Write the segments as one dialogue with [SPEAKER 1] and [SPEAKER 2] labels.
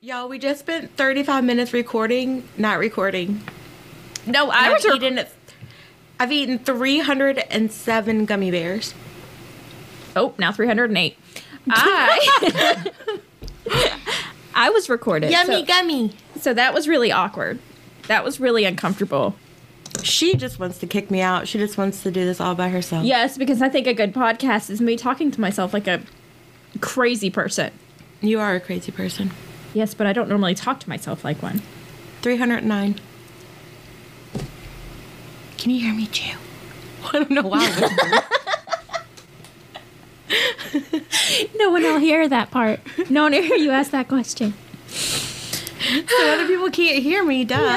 [SPEAKER 1] Y'all, we just spent 35 minutes recording, not recording.
[SPEAKER 2] No, I
[SPEAKER 1] I've
[SPEAKER 2] was rec-
[SPEAKER 1] eaten, I've eaten 307 gummy bears.
[SPEAKER 2] Oh, now 308. I I was recorded.
[SPEAKER 1] Yummy
[SPEAKER 2] so,
[SPEAKER 1] gummy.
[SPEAKER 2] so that was really awkward. That was really uncomfortable.
[SPEAKER 1] She just wants to kick me out. She just wants to do this all by herself.
[SPEAKER 2] Yes, because I think a good podcast is me talking to myself like a crazy person.
[SPEAKER 1] You are a crazy person.
[SPEAKER 2] Yes, but I don't normally talk to myself like one.
[SPEAKER 1] 309. Can you hear me chew? I don't know why.
[SPEAKER 2] No one will hear that part. No one will hear you ask that question.
[SPEAKER 1] so other people can't hear me, duh.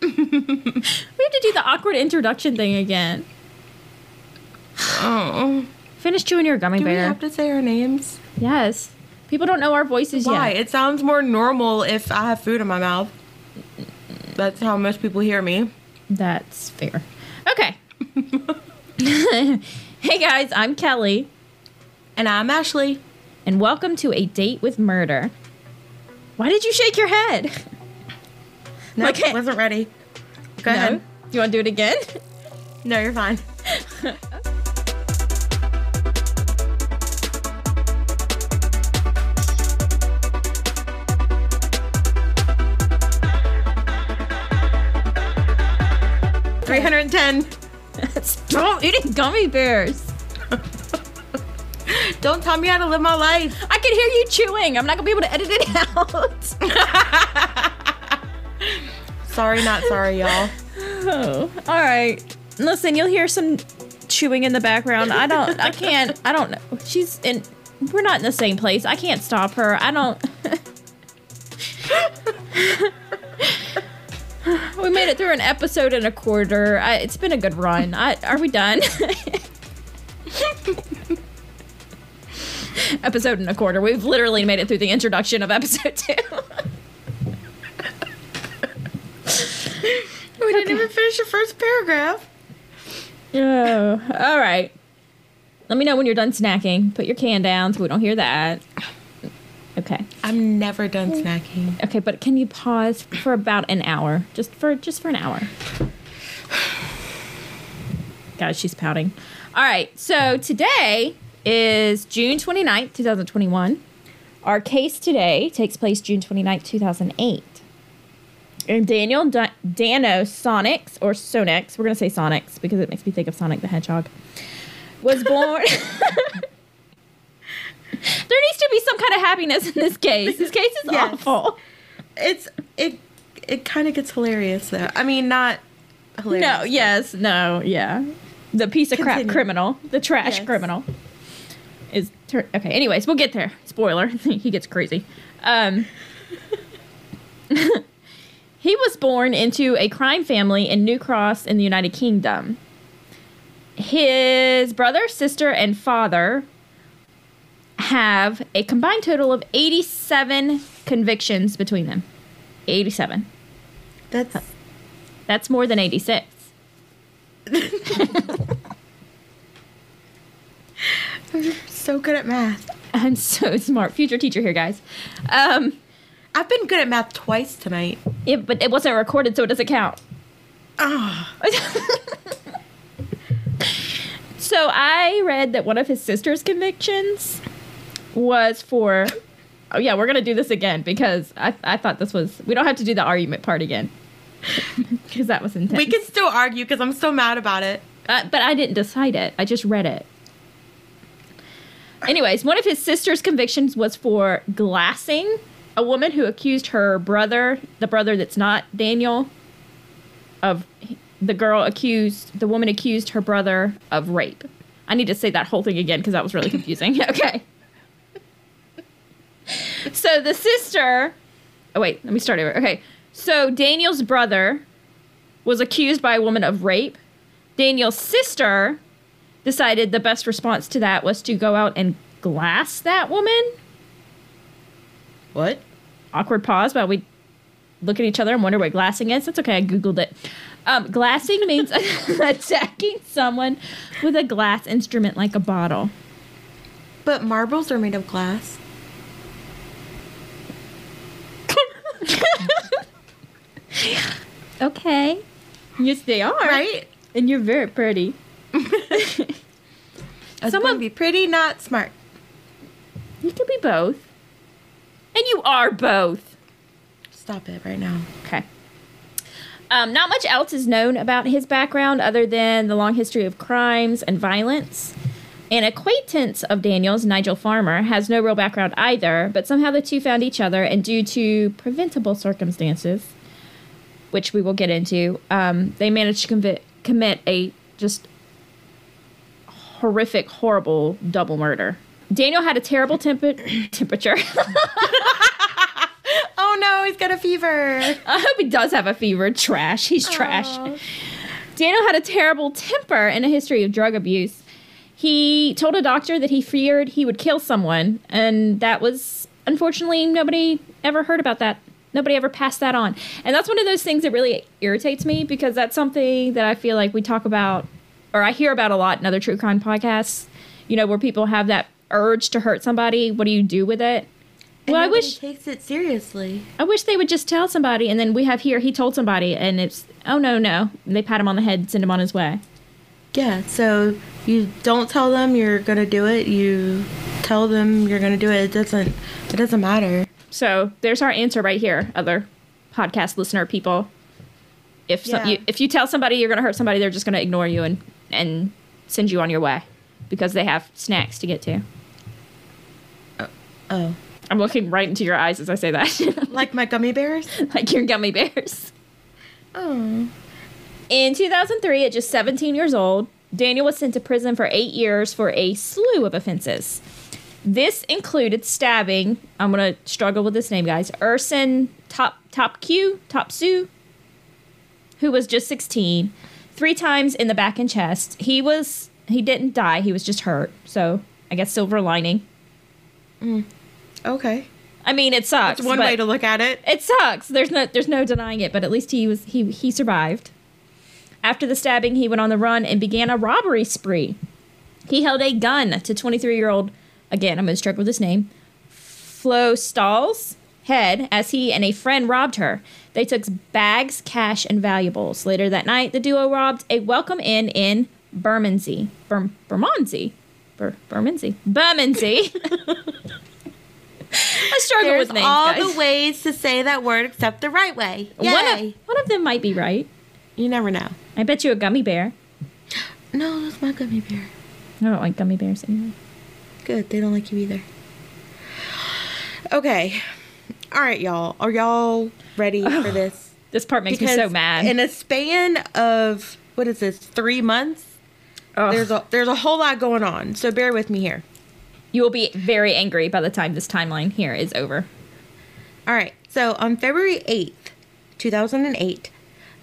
[SPEAKER 2] We have to do the awkward introduction thing again.
[SPEAKER 1] Oh.
[SPEAKER 2] Finish chewing your gummy
[SPEAKER 1] Do we have to say our names?
[SPEAKER 2] yes. People don't know our voices yet.
[SPEAKER 1] Why?
[SPEAKER 2] yet.
[SPEAKER 1] It sounds more normal if I have food in my mouth. That's how most people hear me.
[SPEAKER 2] That's fair. Okay. hey guys, I'm Kelli,
[SPEAKER 1] And I'm Ashley.
[SPEAKER 2] and welcome to A Date with Murder. Why did you shake your head?
[SPEAKER 1] No,
[SPEAKER 2] Okay.
[SPEAKER 1] wasn't ready. Go
[SPEAKER 2] No?
[SPEAKER 1] ahead.
[SPEAKER 2] Do you want to do it again?
[SPEAKER 1] No, you're fine. Three hundred and ten.
[SPEAKER 2] Stop eating gummy bears.
[SPEAKER 1] Don't tell me how to live my life.
[SPEAKER 2] I can hear you chewing. I'm not gonna be able to edit it out.
[SPEAKER 1] Sorry, not sorry, y'all.
[SPEAKER 2] oh, all right. Listen, you'll hear some chewing in the background. I don't. I can't. I don't know. She's in. We're not in the same place. I can't stop her. I don't. we made it through an episode and a quarter. I, it's been a good run. I, are we done? episode and a quarter. We've literally made it through the introduction of episode two.
[SPEAKER 1] We didn't even finish the first paragraph.
[SPEAKER 2] Oh, all right. Let me know when you're done snacking. Put your can down so we don't hear that. Okay.
[SPEAKER 1] I'm never done snacking.
[SPEAKER 2] Okay, but can you pause for about an hour? Just for just for an hour. Guys, she's pouting. All right. So today is June 29th, 2021. Our case today takes place June 29th, 2008. And Daniel da- Dano Sonics, or Sonnex, we're going to say Sonics because it makes me think of Sonic the Hedgehog, was born. there needs to be some kind of happiness in this case. This case is
[SPEAKER 1] Yes.
[SPEAKER 2] awful.
[SPEAKER 1] It's it it kind of gets hilarious though. I mean, not hilarious.
[SPEAKER 2] No, yes, no, yeah. The piece of crap criminal, the trash
[SPEAKER 1] Yes.
[SPEAKER 2] criminal, is tur- okay. Anyways, we'll get there. Spoiler: he gets crazy. Um, he was born into a crime family in New Cross in the United Kingdom. His brother, sister, and father have a combined total of 87 convictions between them. 87.
[SPEAKER 1] That's
[SPEAKER 2] That's more than 86.
[SPEAKER 1] I'm so good at math.
[SPEAKER 2] I'm so smart. Future teacher here, guys. Um,
[SPEAKER 1] I've been good at math twice tonight.
[SPEAKER 2] it, but it wasn't recorded, so it doesn't count.
[SPEAKER 1] Ah,
[SPEAKER 2] so I read that one of his sister's convictions was for. Oh yeah, we're gonna do this again because I I thought this was. We don't have to do the argument part again because that was intense.
[SPEAKER 1] we can still argue because I'm still mad about it.
[SPEAKER 2] Uh, but I didn't decide it. I just read it. Anyways, one of his sister's convictions was for glassing a woman who accused her brother, the brother that's not Daniel, of the girl accused, the woman accused her brother of rape. I need to say that whole thing again because that was really confusing. okay. So the sister, oh wait, let me start over. Okay. So Daniel's brother was accused by a woman of rape. Daniel's sister decided the best response to that was to go out and glass that woman.
[SPEAKER 1] What?
[SPEAKER 2] Awkward pause while we look at each other and wonder what glassing is. That's okay, I googled it. Um, glassing means attacking someone with a glass instrument like a bottle.
[SPEAKER 1] But marbles are made of glass.
[SPEAKER 2] okay. Yes, they are.
[SPEAKER 1] Right?
[SPEAKER 2] And you're very pretty.
[SPEAKER 1] Someone be pretty, not smart.
[SPEAKER 2] You could be both. And you are both.
[SPEAKER 1] Stop it right now.
[SPEAKER 2] Okay. Um, not much else is known about his background other than the long history of crimes and violence. An acquaintance of Daniel's, Nigel Farmer, has no real background either, but somehow the two found each other, and due to preventable circumstances, which we will get into, um, they managed to convi- commit a just horrific, horrible double murder. Daniel had a terrible temper- temperature.
[SPEAKER 1] Oh no, he's got a fever.
[SPEAKER 2] I hope he does have a fever. Trash. He's trash.
[SPEAKER 1] Aw.
[SPEAKER 2] Daniel had a terrible temper and a history of drug abuse. He told a doctor that he feared he would kill someone, and that was unfortunately nobody ever heard about that. Nobody ever passed that on. And that's one of those things that really irritates me because that's something that I feel like we talk about or I hear about a lot in other true crime podcasts, you know, where people have that urge to hurt somebody. What do you do with it?
[SPEAKER 1] And
[SPEAKER 2] Well, I wish
[SPEAKER 1] takes it seriously.
[SPEAKER 2] I wish they would just tell somebody, and then we have here he told somebody, and it's oh no no, and they pat him on the head, send him on his way.
[SPEAKER 1] Yeah, so you don't tell them you're gonna do it. You tell them you're gonna do it. It doesn't. It doesn't matter.
[SPEAKER 2] So there's our answer right here, other podcast listener people. If some,
[SPEAKER 1] Yeah.
[SPEAKER 2] you, if you tell somebody you're going to hurt somebody, they're just going to ignore you and and send you on your way because they have snacks to get to.
[SPEAKER 1] Oh, oh.
[SPEAKER 2] I'm looking right into your eyes as I say that,
[SPEAKER 1] like my gummy bears.
[SPEAKER 2] like your gummy bears.
[SPEAKER 1] Oh,
[SPEAKER 2] In 2003, at just 17 years old, Daniel was sent to prison for eight years for a slew of offenses. This included stabbing. I'm gonna struggle with this name, guys. Urson Top Top Q Top Sue, who was just 16, three times in the back and chest. He was he didn't die. He was just hurt. So I guess silver lining. Mm.
[SPEAKER 1] okay.
[SPEAKER 2] I mean, it sucks.
[SPEAKER 1] That's one way to look at it.
[SPEAKER 2] it sucks. There's no there's no denying it, but at least he was he he survived. After the stabbing, he went on the run and began a robbery spree. He held a gun to 23-year-old again, I'm going to struggle with his name. Flo Stahl's head as he and a friend robbed her. They took bags, cash, and valuables. Later that night, the duo robbed a welcome inn in Bermondsey. Ber- Bermondsey. Ber- Bermondsey. Bermondsey. I struggle
[SPEAKER 1] There's
[SPEAKER 2] with names,
[SPEAKER 1] all
[SPEAKER 2] guys.
[SPEAKER 1] the ways to say that word except the right way. Yay!
[SPEAKER 2] One of, one of them might be right.
[SPEAKER 1] you never know.
[SPEAKER 2] I bet you a gummy bear.
[SPEAKER 1] No, that's my gummy bear.
[SPEAKER 2] I don't like gummy bears anyway.
[SPEAKER 1] Good. They don't like you either. Okay. All right, y'all. Are y'all ready for this?
[SPEAKER 2] This part makes me so mad.
[SPEAKER 1] In a span of what is this? Three months.
[SPEAKER 2] Ugh.
[SPEAKER 1] There's a there's a whole lot going on. So bear with me here.
[SPEAKER 2] you will be very angry by the time this timeline here is over.
[SPEAKER 1] All right. So on February 8th, 2008,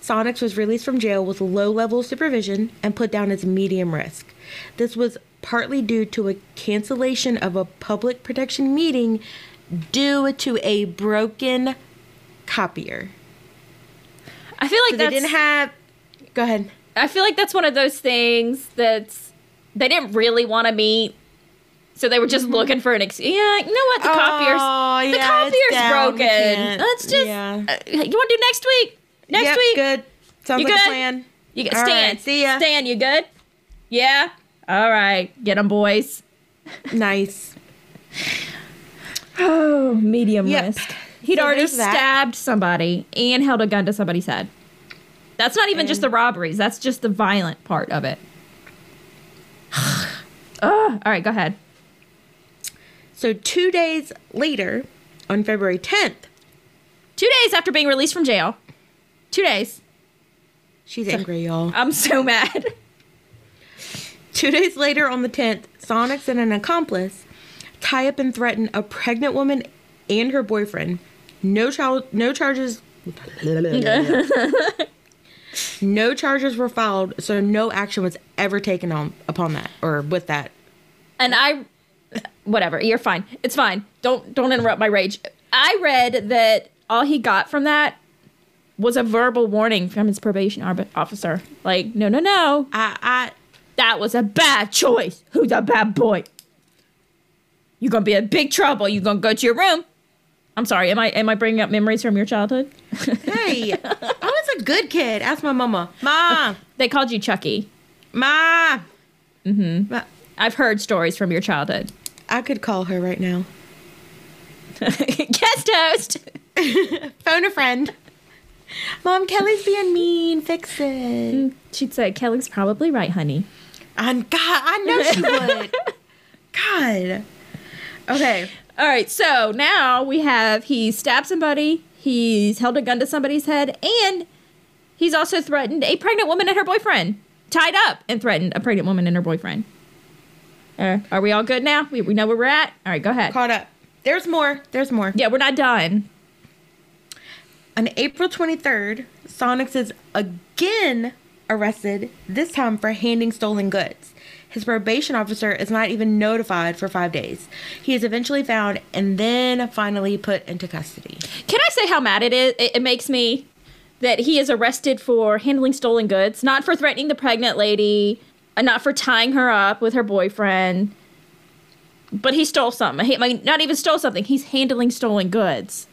[SPEAKER 1] Sonics was released from jail with low level supervision and put down as medium risk. This was partly due to a cancellation of a public protection meeting due to a broken copier.
[SPEAKER 2] I feel like
[SPEAKER 1] So they
[SPEAKER 2] that's.
[SPEAKER 1] didn't have. Go ahead.
[SPEAKER 2] I feel like that's one of those things that's they didn't really want to meet, so they were just looking for an excuse. Yeah, you know what? The copier's
[SPEAKER 1] Oh,
[SPEAKER 2] the
[SPEAKER 1] yeah, it's
[SPEAKER 2] copier's broken. Let's just.
[SPEAKER 1] yeah.
[SPEAKER 2] uh, you want to do next week? Next
[SPEAKER 1] Yep,
[SPEAKER 2] week.
[SPEAKER 1] Good. Sounds
[SPEAKER 2] You
[SPEAKER 1] like
[SPEAKER 2] good?
[SPEAKER 1] a plan.
[SPEAKER 2] You get
[SPEAKER 1] All
[SPEAKER 2] Stan.
[SPEAKER 1] right, see ya.
[SPEAKER 2] Stan, you good? Yeah. All right, get them, boys.
[SPEAKER 1] Nice.
[SPEAKER 2] Oh, medium
[SPEAKER 1] Yep.
[SPEAKER 2] risk. He'd
[SPEAKER 1] So
[SPEAKER 2] already stabbed somebody and held a gun to somebody's head. That's not even just the robberies. That's just the violent part of it. Ugh. All right, go ahead.
[SPEAKER 1] So two days later, on February 10th,
[SPEAKER 2] Two days after being released from jail. Two days.
[SPEAKER 1] she's angry, y'all.
[SPEAKER 2] I'm so mad.
[SPEAKER 1] Two days later, on the 10th, Sonics and an accomplice tie up and threaten a pregnant woman and her boyfriend. No child, no charges. no charges were filed, so no action was ever taken on upon that or with that.
[SPEAKER 2] and I, whatever. You're fine. It's fine. Don't don't interrupt my rage. I read that all he got from that was a verbal warning from his probation officer. Like, no, no, no.
[SPEAKER 1] I, I,
[SPEAKER 2] That was a bad choice. Who's a bad boy? You're gonna be in big trouble. You're gonna go to your room. I'm sorry. Am I am I bringing up memories from your childhood?
[SPEAKER 1] hey, I was a good kid. Ask my mama. Ma,
[SPEAKER 2] They called you Chucky.
[SPEAKER 1] ma. Mm-hmm.
[SPEAKER 2] I've heard stories from your childhood.
[SPEAKER 1] I could call her right now.
[SPEAKER 2] Guest host.
[SPEAKER 1] Phone a friend. Mom, Kelli's being mean. Fix it.
[SPEAKER 2] She'd say, Kelli's probably right, honey.
[SPEAKER 1] And God, I know she would. God. Okay.
[SPEAKER 2] All right, so now we have he stabbed somebody, he's held a gun to somebody's head, and he's also threatened a pregnant woman and her boyfriend. Tied up and threatened a pregnant woman and her boyfriend. Uh, are we all good now? We, we know where we're at? All right, go ahead.
[SPEAKER 1] Caught up. There's more. There's more.
[SPEAKER 2] Yeah, we're not done.
[SPEAKER 1] On April 23rd, Sonics is again arrested, this time for handing stolen goods. His probation officer is not even notified for five days. He is eventually found and then finally put into custody.
[SPEAKER 2] Can I say how mad it is? It, it makes me that he is arrested for handling stolen goods, not for threatening the pregnant lady, uh, not for tying her up with her boyfriend. But he stole something. He, I not even stole something. He's handling stolen goods.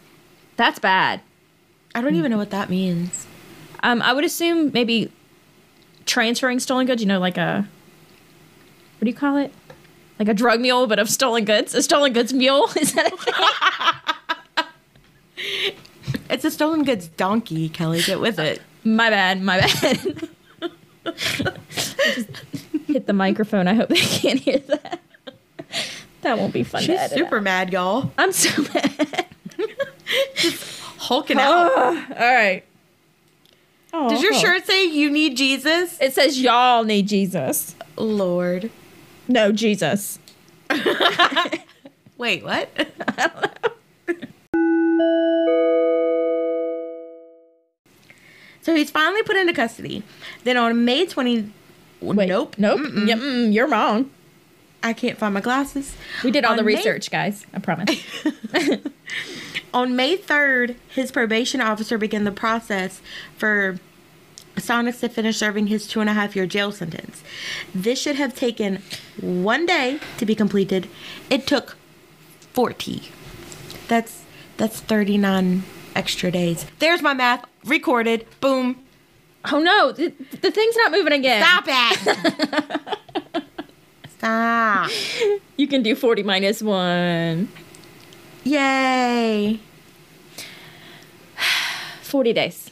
[SPEAKER 2] That's bad.
[SPEAKER 1] I don't even know what that means.
[SPEAKER 2] Um, I would assume maybe transferring stolen goods. You know, like a what do you call it? Like a drug mule, but of stolen goods. A stolen goods mule. Is that a thing?
[SPEAKER 1] It's a stolen goods donkey, Kelli. Get with it.
[SPEAKER 2] My bad. My bad. Hit the microphone. I hope they can't hear that. That won't be fun. to
[SPEAKER 1] She's super
[SPEAKER 2] out.
[SPEAKER 1] mad, y'all.
[SPEAKER 2] I'm so mad.
[SPEAKER 1] Hulking out.
[SPEAKER 2] all right. Oh,
[SPEAKER 1] Does your shirt say you need Jesus?
[SPEAKER 2] It says y'all need Jesus.
[SPEAKER 1] Lord.
[SPEAKER 2] No, Jesus.
[SPEAKER 1] Wait, what? so he's finally put into custody. Then on May 20.
[SPEAKER 2] Wait,
[SPEAKER 1] Nope.
[SPEAKER 2] Nope.
[SPEAKER 1] Mm-mm.
[SPEAKER 2] Yeah, mm, you're wrong.
[SPEAKER 1] I can't find my glasses.
[SPEAKER 2] We did all
[SPEAKER 1] On
[SPEAKER 2] the
[SPEAKER 1] May-
[SPEAKER 2] research, guys. I promise.
[SPEAKER 1] On May 3rd, his probation officer began the process for Sonics to finish serving his two and a half year jail sentence. This should have taken one day to be completed. It took 40. That's that's 39 extra days. There's my math. Recorded. Boom.
[SPEAKER 2] oh no, the, the thing's not moving again.
[SPEAKER 1] Stop it. Stop.
[SPEAKER 2] You can do 40 minus 1.
[SPEAKER 1] Yay.
[SPEAKER 2] 40 days.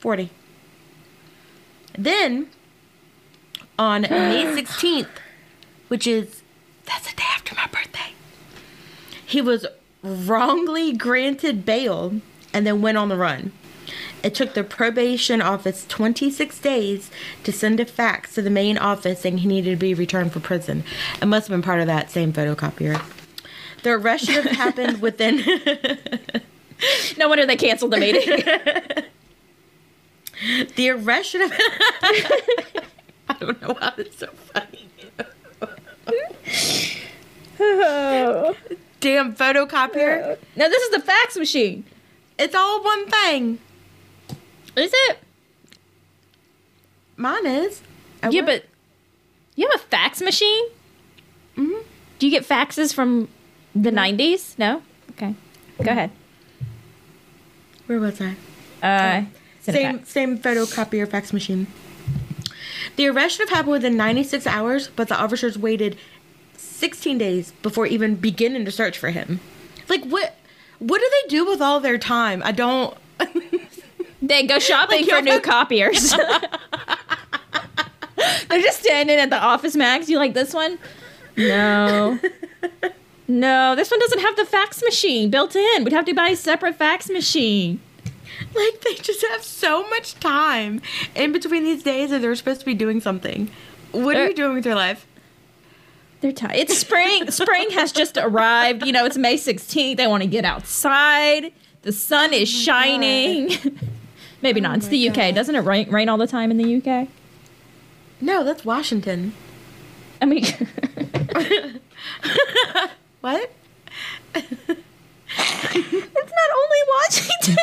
[SPEAKER 1] 40. Then, on May 16th, which is, that's the day after my birthday, he was wrongly granted bail and then went on the run. It took the probation office 26 days to send a fax to the main office saying he needed to be returned for prison. It must have been part of that same photocopier. The arrest should have happened within.
[SPEAKER 2] No wonder they canceled the meeting.
[SPEAKER 1] The arrest should have. I don't know why it's so funny. Damn photocopier.
[SPEAKER 2] Now this is the fax machine.
[SPEAKER 1] It's all one thing.
[SPEAKER 2] Is it?
[SPEAKER 1] Mine is. I
[SPEAKER 2] Yeah,
[SPEAKER 1] work-
[SPEAKER 2] but you have a fax machine?
[SPEAKER 1] Mhm.
[SPEAKER 2] Do you get faxes from the 90s? No? Okay. Go ahead.
[SPEAKER 1] where was I?
[SPEAKER 2] Uh,
[SPEAKER 1] Same same photocopier fax machine. The arrest should have happened within 96 hours, but the officers waited 16 days before even beginning to search for him. Like what? What do they do with all their time? I don't.
[SPEAKER 2] They go shopping
[SPEAKER 1] Like,
[SPEAKER 2] for new copiers. They're just standing at the Office Max. You like this one? No. No, this one doesn't have the fax machine built in. We'd have to buy a separate fax machine.
[SPEAKER 1] like they just have so much time in between these days that they're supposed to be doing something. What are
[SPEAKER 2] Uh,
[SPEAKER 1] you doing with your life?
[SPEAKER 2] They're tired. It's spring. spring has just arrived. You know, it's May 16th. They want to get outside. The sun is shining. Maybe oh not. It's the UK.
[SPEAKER 1] God.
[SPEAKER 2] Doesn't it rain, rain all the time in the UK?
[SPEAKER 1] No, that's Washington.
[SPEAKER 2] I mean,
[SPEAKER 1] What?
[SPEAKER 2] It's not only Washington.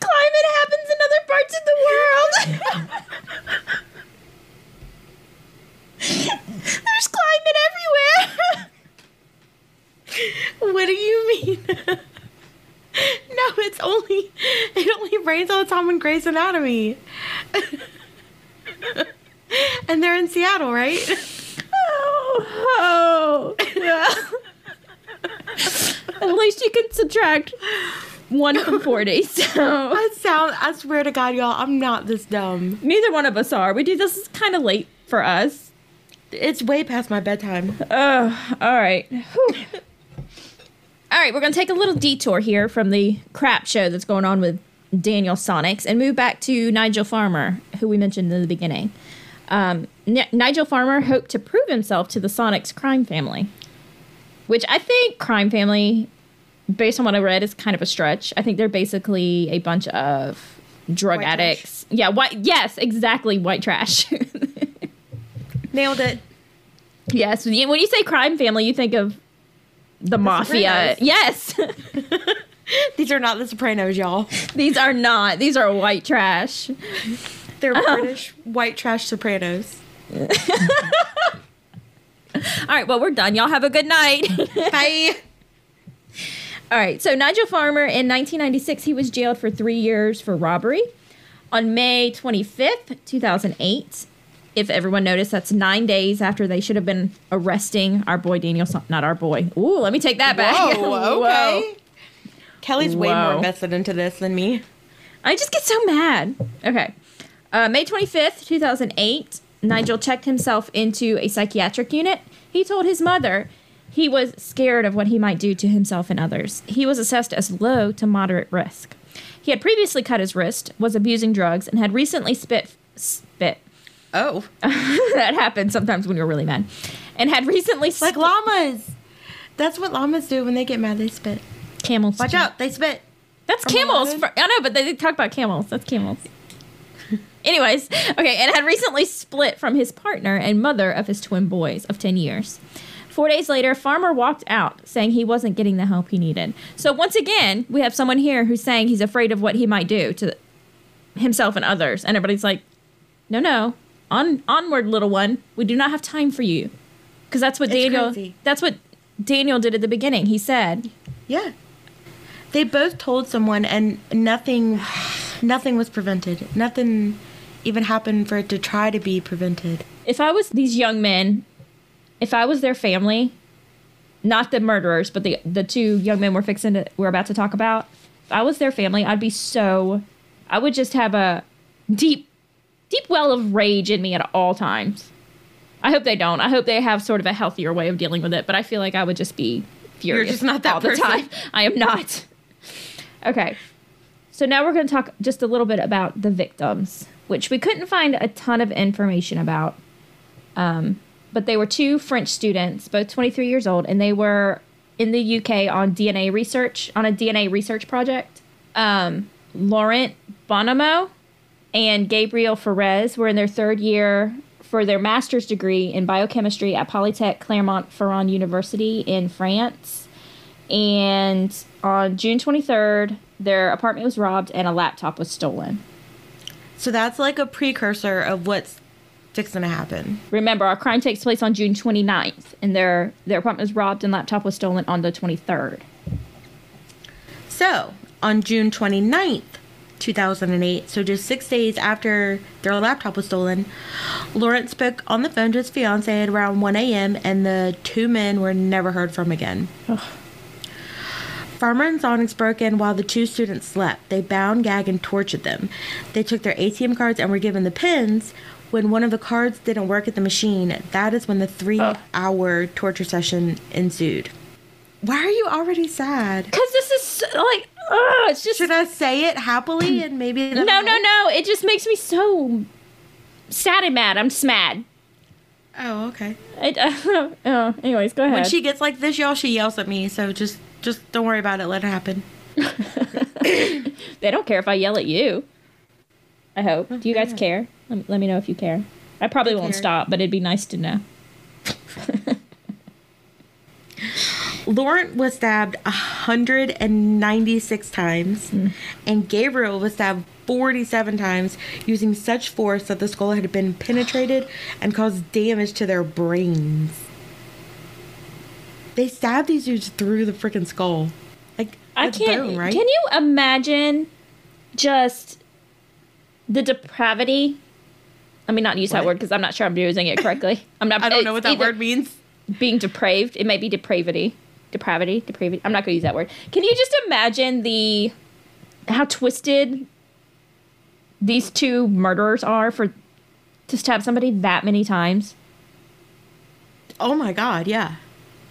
[SPEAKER 2] Climate happens in other parts of the world. There's climate everywhere.
[SPEAKER 1] What do you mean? know it's only it only rains all the time in Grey's Anatomy. and they're in Seattle, right?
[SPEAKER 2] Oh, oh. Yeah. At least you can subtract one from 40. So
[SPEAKER 1] I sound I swear to God, y'all, I'm not this dumb.
[SPEAKER 2] neither one of us are. We do this is kind of late for us.
[SPEAKER 1] It's way past my bedtime.
[SPEAKER 2] Oh, all right. All right, we're going to take a little detour here from the crap show that's going on with Daniel Sonics and move back to Nigel Farmer, who we mentioned in the beginning. Um, N- Nigel Farmer hoped to prove himself to the Sonics crime family, which I think crime family, based on what I read, is kind of a stretch. I think they're basically a bunch of drug
[SPEAKER 1] White trash.
[SPEAKER 2] addicts. Yeah, white. Yes, exactly, white trash.
[SPEAKER 1] Nailed it.
[SPEAKER 2] Yes, when you say crime family, you think of the, mafia.
[SPEAKER 1] Sopranos.
[SPEAKER 2] Yes,
[SPEAKER 1] These are not the Sopranos, y'all.
[SPEAKER 2] these are not. These are white trash.
[SPEAKER 1] They're uh-huh. British white trash Sopranos.
[SPEAKER 2] All right, well, we're done. Y'all have a good night.
[SPEAKER 1] Bye.
[SPEAKER 2] All right, so Nigel Farmer in 1996, he was jailed for three years for robbery. On May 25th, 2008, if everyone noticed, that's nine days after they should have been arresting our boy Daniel, not our boy. Ooh, let me take that back.
[SPEAKER 1] Whoa, okay. Kelli's way
[SPEAKER 2] Whoa.
[SPEAKER 1] more invested into this than me.
[SPEAKER 2] I just get so mad. Okay. Uh, May 25th, 2008, Nigel checked himself into a psychiatric unit. He told his mother he was scared of what he might do to himself and others. He was assessed as low to moderate risk. He had previously cut his wrist, was abusing drugs, and had recently spit. Spit.
[SPEAKER 1] Oh.
[SPEAKER 2] that happens sometimes when you're really mad. And had recently
[SPEAKER 1] Like
[SPEAKER 2] spit.
[SPEAKER 1] llamas. That's what llamas do when they get mad. They spit.
[SPEAKER 2] camels.
[SPEAKER 1] Watch out. They spit.
[SPEAKER 2] That's
[SPEAKER 1] From
[SPEAKER 2] camels.
[SPEAKER 1] Aladdin?
[SPEAKER 2] For, I know, but they, they talk about camels. That's camels. Anyways, okay, and had recently split from his partner and mother of his twin boys of 10 years. Four days later, Farmer walked out saying he wasn't getting the help he needed. So, once again, we have someone here who's saying he's afraid of what he might do to himself and others. And everybody's like, no, no, on, onward, little one. We do not have time for you. Because that's what
[SPEAKER 1] It's
[SPEAKER 2] Daniel.
[SPEAKER 1] crazy.
[SPEAKER 2] That's what Daniel did at the beginning. He said,
[SPEAKER 1] Yeah. They both told someone and nothing nothing was prevented. Nothing even happened for it to try to be prevented.
[SPEAKER 2] if I was these young men, if I was their family, not the murderers, but the the two young men we're fixing to we're about to talk about, if I was their family, I'd be so I would just have a deep deep well of rage in me at all times. I hope they don't. I hope they have sort of a healthier way of dealing with it, but I feel like I would just be furious You're
[SPEAKER 1] just not that
[SPEAKER 2] all the
[SPEAKER 1] person.
[SPEAKER 2] time. I am not. Okay. So now we're going to talk just a little bit about the victims, which we couldn't find a ton of information about. Um, but they were two French students, both 23 years old, and they were in the UK on DNA research, on a DNA research project. Um, Laurent Bonomo and Gabriel Ferez were in their third year for their master's degree in biochemistry at Polytech Clermont-Ferrand University in France. And on June 23rd, their apartment was robbed and a laptop was stolen.
[SPEAKER 1] So that's like a precursor of what's fixing to happen.
[SPEAKER 2] Remember, our crime takes place on June 29th, and their their apartment was robbed and laptop was stolen on the 23rd.
[SPEAKER 1] So, on June 29th, 2008, so just six days after their laptop was stolen, Lawrence spoke on the phone to his fiance at around 1 a.m., and the two men were never heard from again. Farmer and Sonics broke in while the two students slept. They bound, gagged, and tortured them. They took their ATM cards and were given the pins. When one of the cards didn't work at the machine, that is when the three hour torture session ensued. Why are you already sad?
[SPEAKER 2] Because this is like, ugh, it's just
[SPEAKER 1] Should I say it happily and maybe
[SPEAKER 2] no, no, no. It just makes me so sad and mad. I'm just mad.
[SPEAKER 1] Oh, okay.
[SPEAKER 2] It, uh, oh, anyways, go ahead.
[SPEAKER 1] When she gets like this, y'all, she yells at me. So just, just don't worry about it. Let it happen.
[SPEAKER 2] they don't care if I yell at you. I hope. Do you guys care? Let me, let me know if you care. I probably
[SPEAKER 1] I
[SPEAKER 2] won't
[SPEAKER 1] care.
[SPEAKER 2] stop, but it'd be nice to know.
[SPEAKER 1] Laurent was stabbed 196 times, hmm. and Gabriel was stabbed 47 times using such force that the skull had been penetrated and caused damage to their brains. They stabbed these dudes through the freaking skull. Like,
[SPEAKER 2] I can't.
[SPEAKER 1] bone, right?
[SPEAKER 2] Can you imagine just the depravity? I mean, not use that word because I'm not sure I'm using it correctly. I'm not.
[SPEAKER 1] I don't know what that
[SPEAKER 2] either
[SPEAKER 1] word means.
[SPEAKER 2] Being depraved. It might be depravity, depravity, depravity. I'm not going to use that word. Can you just imagine the how twisted these two murderers are for to stab somebody that many times?
[SPEAKER 1] Oh my god, yeah.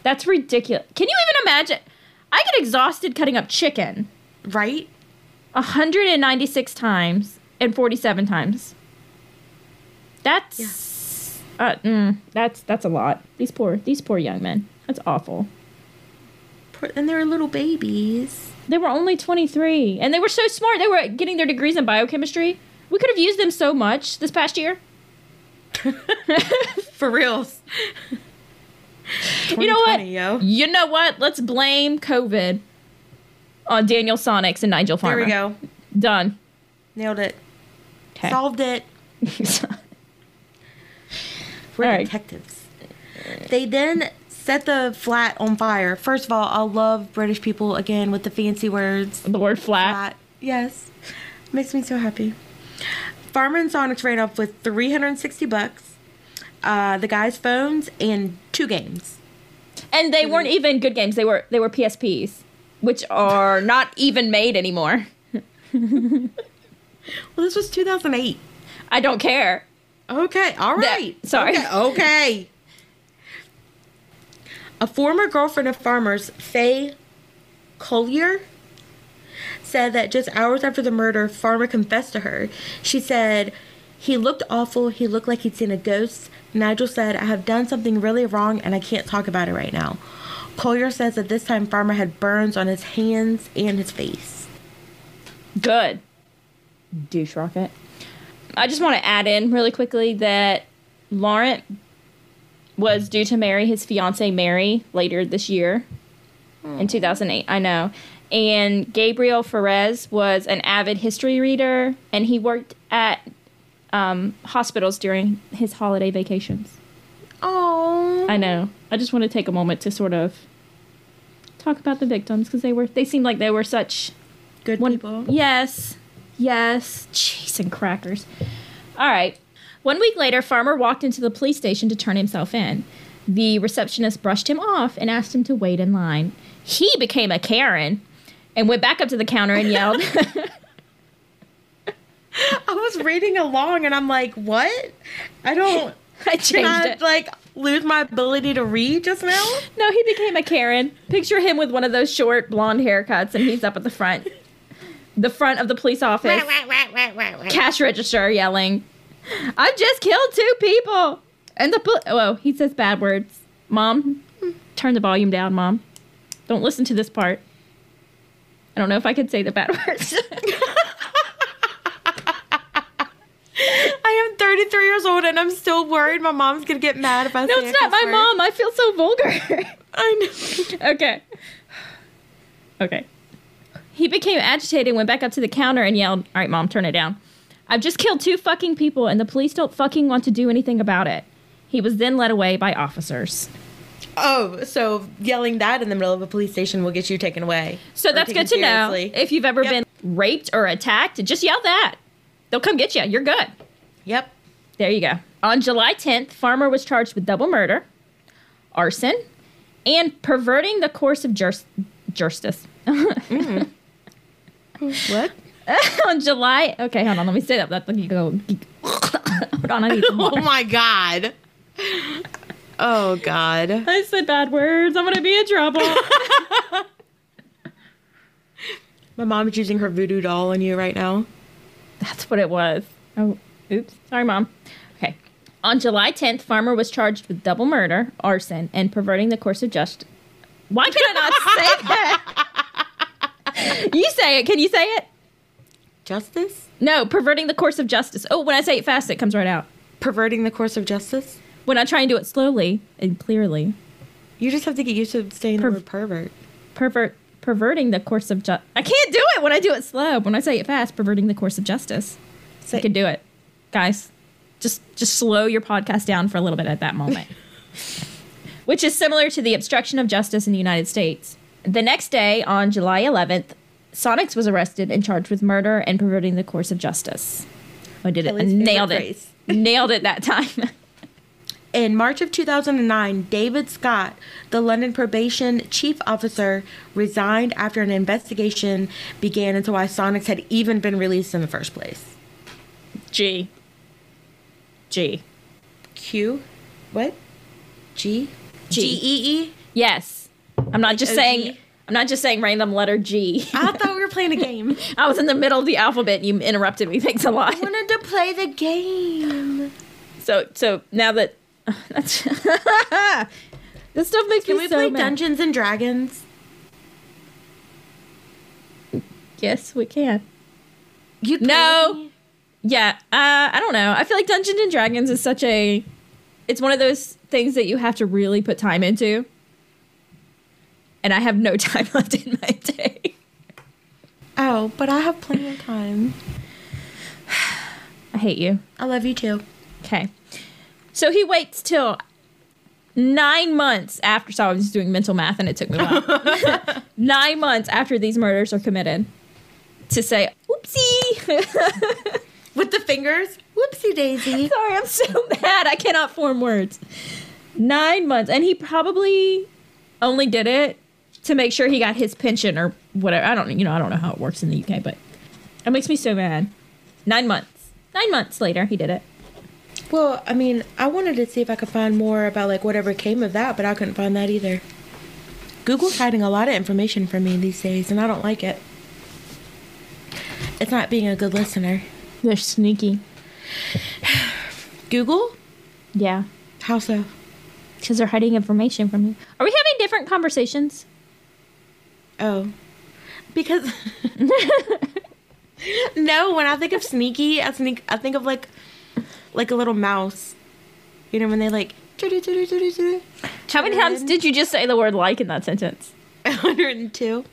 [SPEAKER 2] That's ridiculous. Can you even imagine? I get exhausted cutting up chicken.
[SPEAKER 1] Right?
[SPEAKER 2] 196 times and 47 times. That's uh, mm, that's that's a lot. These poor these poor young men. That's awful.
[SPEAKER 1] And they were little babies.
[SPEAKER 2] They were only 23 and they were so smart. They were getting their degrees in biochemistry. We could have used them so much this past year.
[SPEAKER 1] For reals.
[SPEAKER 2] You know what?
[SPEAKER 1] Yo.
[SPEAKER 2] You know what? Let's blame COVID on Daniel Sonics and Nigel Farmer.
[SPEAKER 1] There we go.
[SPEAKER 2] Done.
[SPEAKER 1] Nailed it.
[SPEAKER 2] 'Kay.
[SPEAKER 1] Solved it. We're
[SPEAKER 2] All right.
[SPEAKER 1] detectives. They then set the flat on fire. First of all, I love British people again with the fancy words.
[SPEAKER 2] the word flat.
[SPEAKER 1] Flat. Yes. Makes me so happy. Farmer and Sonics ran off with 360 bucks, uh, the guy's phones, and two games.
[SPEAKER 2] And they weren't even good games. They were they were PSPs, which are not even made anymore.
[SPEAKER 1] Well, this was 2008.
[SPEAKER 2] I don't care.
[SPEAKER 1] Okay, All right.
[SPEAKER 2] That- sorry.
[SPEAKER 1] Okay, okay. A former girlfriend of Farmer's, Faye Collier, said that just hours after the murder, Farmer confessed to her. She said, He looked awful. He looked like he'd seen a ghost. Nigel said, I have done something really wrong and I can't talk about it right now. Collier says that this time Farmer had burns on his hands and his face.
[SPEAKER 2] Good. Douche rocket. I just want to add in really quickly that Laurent was due to marry his fiancee Mary later this year in 2008. I know. And Gabriel Ferez was an avid history reader and he worked at um, hospitals during his holiday vacations.
[SPEAKER 1] Oh.
[SPEAKER 2] I know. I just want to take a moment to sort of talk about the victims because they were they seemed like they were such
[SPEAKER 1] Good
[SPEAKER 2] one,
[SPEAKER 1] people.
[SPEAKER 2] Yes. Yes. Cheese and crackers. All right. One week later, Farmer walked into the police station to turn himself in. The receptionist brushed him off and asked him to wait in line. He became a Karen and went back up to the counter and yelled,
[SPEAKER 1] I was reading along and I'm like, what? I don't.
[SPEAKER 2] I
[SPEAKER 1] Can
[SPEAKER 2] changed
[SPEAKER 1] I
[SPEAKER 2] it.
[SPEAKER 1] like lose my ability to read just now?
[SPEAKER 2] No, he became a Karen. Picture him with one of those short blonde haircuts and he's up at the front. The front of the police office. Cash register yelling, I've just killed two people. And the pol- whoa, he says bad words. Mom, turn the volume down, mom. Don't listen to this part. I don't know if I could say the bad words.
[SPEAKER 1] I am 33 years old and I'm still worried my mom's gonna get mad if I
[SPEAKER 2] no,
[SPEAKER 1] say
[SPEAKER 2] it's not my
[SPEAKER 1] word.
[SPEAKER 2] mom. I feel so vulgar.
[SPEAKER 1] I know.
[SPEAKER 2] okay. Okay. He became agitated went back up to the counter and yelled, All right, mom, turn it down. I've just killed two fucking people and the police don't fucking want to do anything about it. He was then led away by officers.
[SPEAKER 1] Oh, so yelling that in the middle of a police station will get you taken away.
[SPEAKER 2] So that's good to know. If you've ever
[SPEAKER 1] Yep.
[SPEAKER 2] been raped or attacked, just yell that. They'll come get you. You're good.
[SPEAKER 1] Yep.
[SPEAKER 2] There you go. On July 10th, Farmer was charged with double murder, arson, and perverting the course of jus- justice. Mm-hmm.
[SPEAKER 1] What?
[SPEAKER 2] on July, okay, hold on, let me say that. Let me go. hold on, I need some
[SPEAKER 1] Oh my god. Oh god.
[SPEAKER 2] I said bad words. I'm gonna be in trouble.
[SPEAKER 1] My mom's using her voodoo doll on you right now.
[SPEAKER 2] That's what it was. Oh, oops. Sorry, mom. Okay. On July 10th, Farmer was charged with double murder, arson, and perverting the course of justice. Why can I not say that? you say it. Can you say it?
[SPEAKER 1] Justice?
[SPEAKER 2] No, perverting the course of justice. Oh, when I say it fast, it comes right out.
[SPEAKER 1] Perverting the course of justice?
[SPEAKER 2] When I try and do it slowly and clearly,
[SPEAKER 1] You just have to get used to saying
[SPEAKER 2] Per-
[SPEAKER 1] the word pervert.
[SPEAKER 2] pervert perverting the course of justice. I can't do it when I do it slow. When I say it fast, perverting the course of justice.
[SPEAKER 1] Say-
[SPEAKER 2] I can do it, guys. Just just slow your podcast down for a little bit at that moment, which is similar to the obstruction of justice in the United States. The next day, on July 11th, Sonics was arrested and charged with murder and perverting the course of justice. I did it. I nailed it.
[SPEAKER 1] phrase.
[SPEAKER 2] nailed it that time.
[SPEAKER 1] In March of 2009, David Scott, the London probation chief officer, resigned after an investigation began into why Sonics had even been released in the first place.
[SPEAKER 2] G. G.
[SPEAKER 1] Q? What? G?
[SPEAKER 2] G.
[SPEAKER 1] G E E?
[SPEAKER 2] Yes. I'm not just
[SPEAKER 1] OG?
[SPEAKER 2] saying. I'm not just saying random letter G.
[SPEAKER 1] I thought we were playing a game.
[SPEAKER 2] I was in the middle of the alphabet. and You interrupted me. Thanks a lot.
[SPEAKER 1] I wanted to play the game.
[SPEAKER 2] So so now that that's this stuff makes
[SPEAKER 1] Can
[SPEAKER 2] me so Can we
[SPEAKER 1] play
[SPEAKER 2] mad.
[SPEAKER 1] Dungeons and Dragons?
[SPEAKER 2] Yes, we can.
[SPEAKER 1] You
[SPEAKER 2] No.
[SPEAKER 1] me?
[SPEAKER 2] Yeah, uh, I don't know. I feel like Dungeons and Dragons is such a. It's one of those things that you have to really put time into. And I have no time left in my day.
[SPEAKER 1] Oh, but I have plenty of time.
[SPEAKER 2] I hate you.
[SPEAKER 1] I love you too.
[SPEAKER 2] Okay. So he waits till nine months after. So I was doing mental math and it took me a while. nine months after these murders are committed to say, oopsie.
[SPEAKER 1] With the fingers? Whoopsie daisy.
[SPEAKER 2] Sorry, I'm so mad. I cannot form words. Nine months. And he probably only did it to make sure he got his pension or whatever. I don't you know, I don't know how it works in the UK, but it makes me so mad. Nine months. Nine months later he did it.
[SPEAKER 1] Well, I mean, I wanted to see if I could find more about like whatever came of that, but I couldn't find that either. Google's hiding a lot of information from me these days, and I don't like it. It's not being a good listener.
[SPEAKER 2] They're sneaky.
[SPEAKER 1] Google?
[SPEAKER 2] Yeah.
[SPEAKER 1] How so?
[SPEAKER 2] Because they're hiding information from you. Are we having different conversations?
[SPEAKER 1] Oh. Because No, when I think of sneaky, I think I think of like like a little mouse. You know when they like
[SPEAKER 2] How many times did you just say the word like in that sentence?
[SPEAKER 1] 102.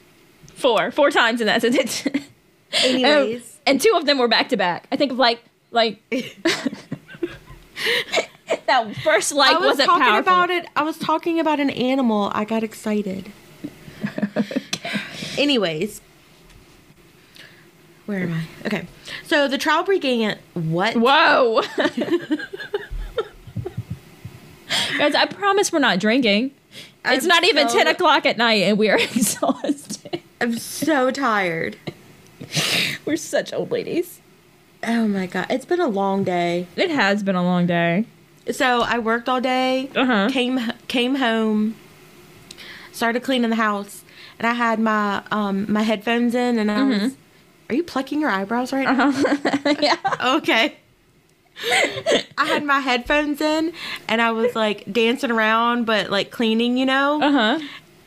[SPEAKER 2] Four. Four times in that sentence.
[SPEAKER 1] Anyways, um,
[SPEAKER 2] and two of them were back to back. I think of like like that first like
[SPEAKER 1] I was
[SPEAKER 2] wasn't
[SPEAKER 1] talking
[SPEAKER 2] powerful.
[SPEAKER 1] about it. I was talking about an animal. I got excited. Anyways, where am I? Okay, so the trial began. What?
[SPEAKER 2] Whoa. Guys, I promise we're not drinking. it's
[SPEAKER 1] I'm
[SPEAKER 2] not even 10 o'clock at night and we are exhausted.
[SPEAKER 1] I'm so tired.
[SPEAKER 2] We're such old ladies.
[SPEAKER 1] Oh my god, it's been a long day.
[SPEAKER 2] It has been a long day.
[SPEAKER 1] So I worked all day.
[SPEAKER 2] Uh-huh.
[SPEAKER 1] Came came home. Started cleaning the house, and I had my um my headphones in, and I was. Are you plucking your eyebrows right now?
[SPEAKER 2] yeah.
[SPEAKER 1] Okay. I had my headphones in, and I was like dancing around, but like cleaning, you know.
[SPEAKER 2] Uh huh.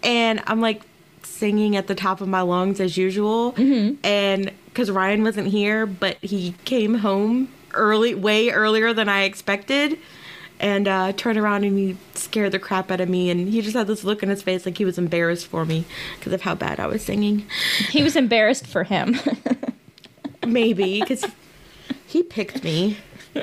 [SPEAKER 1] And I'm like singing at the top of my lungs as usual. And because Ryan wasn't here, but he came home early, way earlier than I expected. And uh, turned around and he scared the crap out of me. And he just had this look in his face like he was embarrassed for me because of how bad I was singing.
[SPEAKER 2] He was embarrassed for him.
[SPEAKER 1] Maybe because he picked me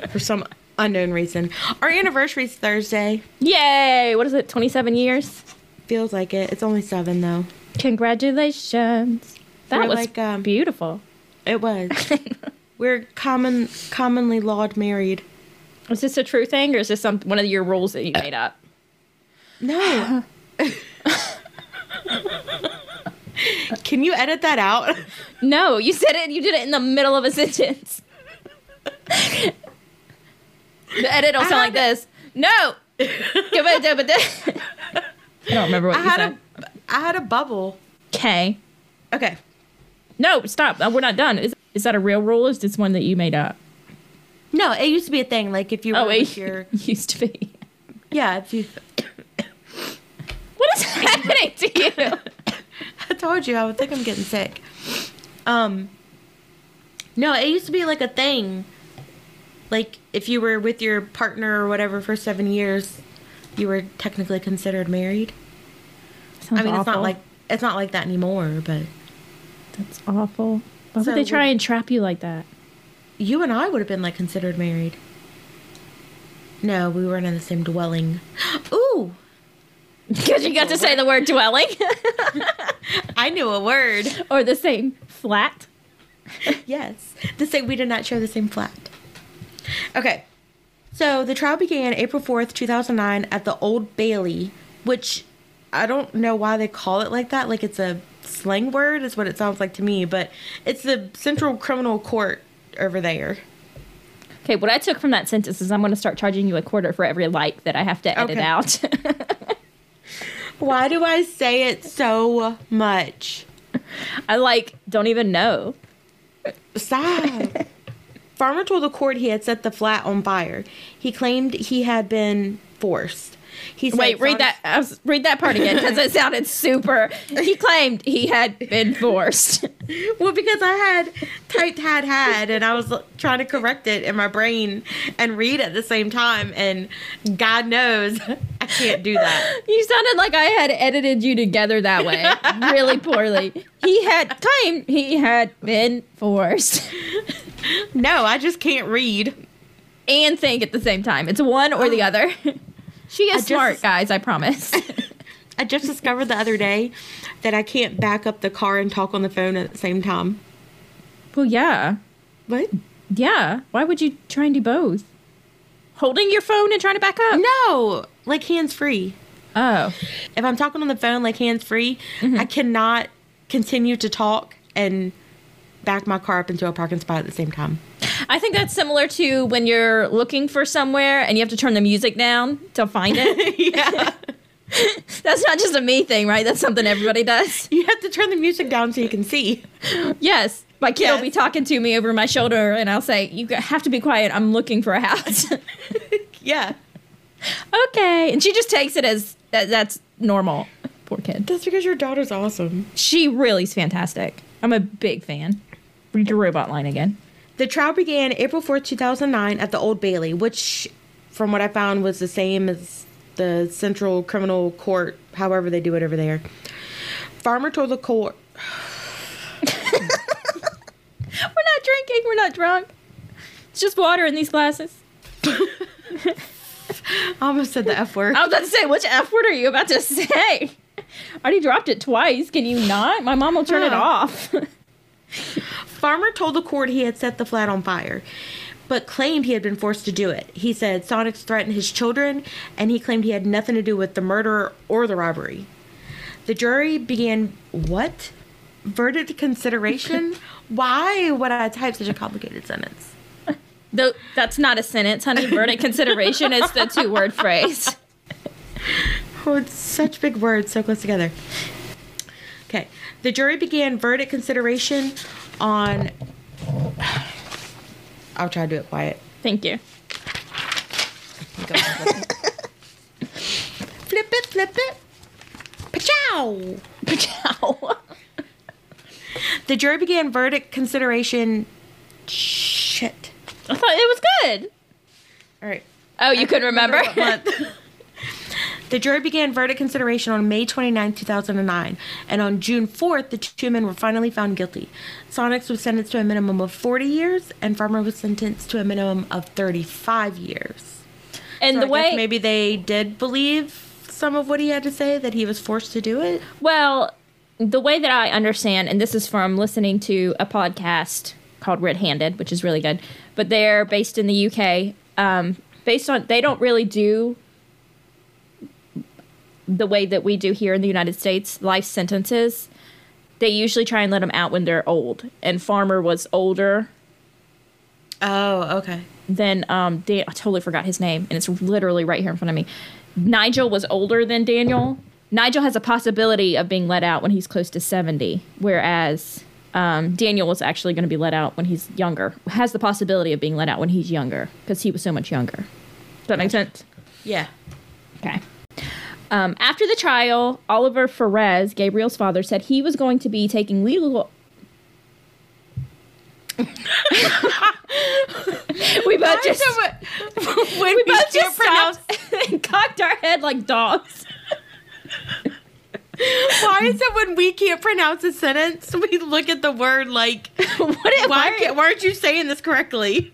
[SPEAKER 1] for some unknown reason. Our anniversary's Thursday.
[SPEAKER 2] Yay! What is it, 27 years?
[SPEAKER 1] Feels like it. It's only seven though.
[SPEAKER 2] Congratulations. That
[SPEAKER 1] We're
[SPEAKER 2] was
[SPEAKER 1] like, um,
[SPEAKER 2] beautiful.
[SPEAKER 1] It was. We're common, commonly lawed married.
[SPEAKER 2] Is this a true thing or is this some one of your rules that you made up?
[SPEAKER 1] No. Can you edit that out?
[SPEAKER 2] No, you said it. You did it in the middle of a sentence. the edit will sound like
[SPEAKER 1] had-
[SPEAKER 2] this. No. Give it, give it. I don't remember what
[SPEAKER 1] I
[SPEAKER 2] you
[SPEAKER 1] had
[SPEAKER 2] said.
[SPEAKER 1] a, I had a bubble.
[SPEAKER 2] Okay.
[SPEAKER 1] Okay.
[SPEAKER 2] No, stop. Uh, We're not done. Is, is that a real rule? Is this one that you made up?
[SPEAKER 1] No, it used to be a thing. Like if you were
[SPEAKER 2] Oh,
[SPEAKER 1] with
[SPEAKER 2] it
[SPEAKER 1] your
[SPEAKER 2] used to be.
[SPEAKER 1] yeah, if you.
[SPEAKER 2] What is happening to you?
[SPEAKER 1] I told you I would think I'm getting sick. Um. No, it used to be like a thing. Like if you were with your partner or whatever for seven years, you were technically considered married. I mean, it's not like it's not like that anymore, but
[SPEAKER 2] that's awful. Why
[SPEAKER 1] So
[SPEAKER 2] would they try and trap you like that?
[SPEAKER 1] You and I would have been like considered married. No, we weren't in the same dwelling. Ooh,
[SPEAKER 2] Because you got to say the word dwelling
[SPEAKER 1] I knew a word.
[SPEAKER 2] or the same flat.
[SPEAKER 1] Yes. The same we did not share the same flat. Okay. So the trial began April 4th, 2009 at the Old Bailey, which I don't know why they call it like that. Like it's a slang word is what it sounds like to me, but it's the Central Criminal Court over there.
[SPEAKER 2] Okay, what I took from that sentence is I'm going to start charging you a quarter for every like that I have to edit
[SPEAKER 1] Okay.
[SPEAKER 2] out.
[SPEAKER 1] Why do I say it so much?
[SPEAKER 2] I like don't even know.
[SPEAKER 1] Stop. Farmer told the court he had set the flat on fire. He claimed he had been forced. He said
[SPEAKER 2] Wait, read that. I was, read that part again because it sounded super. He claimed he had been forced.
[SPEAKER 1] Well, because I had typed had had, and I was trying to correct it in my brain and read at the same time, and God knows I can't do that.
[SPEAKER 2] You sounded like I had edited you together that way, really poorly. He had claimed he had been forced
[SPEAKER 1] No, I just can't read.
[SPEAKER 2] and think at the same time. It's one or the oh. other. She is
[SPEAKER 1] I just-
[SPEAKER 2] smart, guys. I promise.
[SPEAKER 1] I just discovered the other day that I can't back up the car and talk on the phone at the same time.
[SPEAKER 2] well, yeah,
[SPEAKER 1] What?
[SPEAKER 2] yeah. Why would you try and do both? Holding your phone and trying to back up?
[SPEAKER 1] No, like hands free.
[SPEAKER 2] Oh,
[SPEAKER 1] If I'm talking on the phone like hands free, mm-hmm. I cannot continue to talk and back my car up into a parking spot at the same time.
[SPEAKER 2] I think that's similar to when you're looking for somewhere and you have to turn the music down to find it.
[SPEAKER 1] yeah.
[SPEAKER 2] that's not just a me thing, right? That's something everybody does.
[SPEAKER 1] You have to turn the music down so you can see.
[SPEAKER 2] Yes. My kid will be talking to me over my shoulder, and I'll say, "You have to be quiet. I'm looking for a house."
[SPEAKER 1] Yeah.
[SPEAKER 2] okay, and she just takes it as that, that's normal. Poor kid.
[SPEAKER 1] That's because your daughter's awesome.
[SPEAKER 2] She really is fantastic. I'm a big fan. Read your robot line again.
[SPEAKER 1] The trial began April 4th, 2009 at the Old Bailey, which, from what I found, was the same as the Central Criminal Court, however they do it over there. Farmer told the court.
[SPEAKER 2] We're not drinking. We're not drunk. It's just water in these glasses.
[SPEAKER 1] I almost said the F word.
[SPEAKER 2] I was about to say, which F word are you about to say? I already dropped it twice. Can you not? My mom will turn it off.
[SPEAKER 1] Farmer told the court he had set the flat on fire, but claimed he had been forced to do it. He said Sonnex threatened his children, and he claimed he had nothing to do with the murder or the robbery. The jury began what? Verdict consideration? Why would I type such a complicated sentence?
[SPEAKER 2] Though that's not a sentence, honey. Verdict consideration is the two word phrase.
[SPEAKER 1] Oh, it's such big words so close together. Okay. The jury began verdict consideration on. I'll try to do it quiet.
[SPEAKER 2] Thank you.
[SPEAKER 1] Go flip it. flip it, flip it. Pachow!
[SPEAKER 2] Ciao.
[SPEAKER 1] The jury began verdict consideration. Shit.
[SPEAKER 2] I thought it was good.
[SPEAKER 1] All right.
[SPEAKER 2] Oh, you couldn't remember?
[SPEAKER 1] month. the jury began verdict consideration on May 29, 2009, and on June 4th, the two men were finally found guilty. Sonnex was sentenced to a minimum of 40 years, and Farmer was sentenced to a minimum of 35 years.
[SPEAKER 2] and
[SPEAKER 1] So
[SPEAKER 2] the
[SPEAKER 1] I
[SPEAKER 2] way
[SPEAKER 1] maybe they did believe some of what he had to say, that he was forced to do it.
[SPEAKER 2] Well, the way that I understand, and this is from listening to a podcast called Red Handed, which is really good, but they're based in the UK. Um, based on, they don't really do the way that we do here in the United States, life sentences. They usually try and let them out when they're old. And Farmer was older
[SPEAKER 1] Oh, okay.
[SPEAKER 2] Then um, Dan- I totally forgot his name, and it's literally right here in front of me. Nigel was older than Daniel. Nigel has a possibility of being let out when he's close to 70, whereas um, Daniel was actually going to be let out when he's younger. Has the possibility of being let out when he's younger because he was so much younger. Does that make sense?
[SPEAKER 1] Yeah.
[SPEAKER 2] Okay. Um, after the trial, Oliver Ferez, Gabriel's father, said he was going to be taking legal. we both just
[SPEAKER 1] when
[SPEAKER 2] we both just stopped and cocked our head like dogs.
[SPEAKER 1] Why is it when we can't pronounce a sentence, we look at the word like,
[SPEAKER 2] what?
[SPEAKER 1] why,
[SPEAKER 2] Why?
[SPEAKER 1] can't, why aren't you saying this correctly?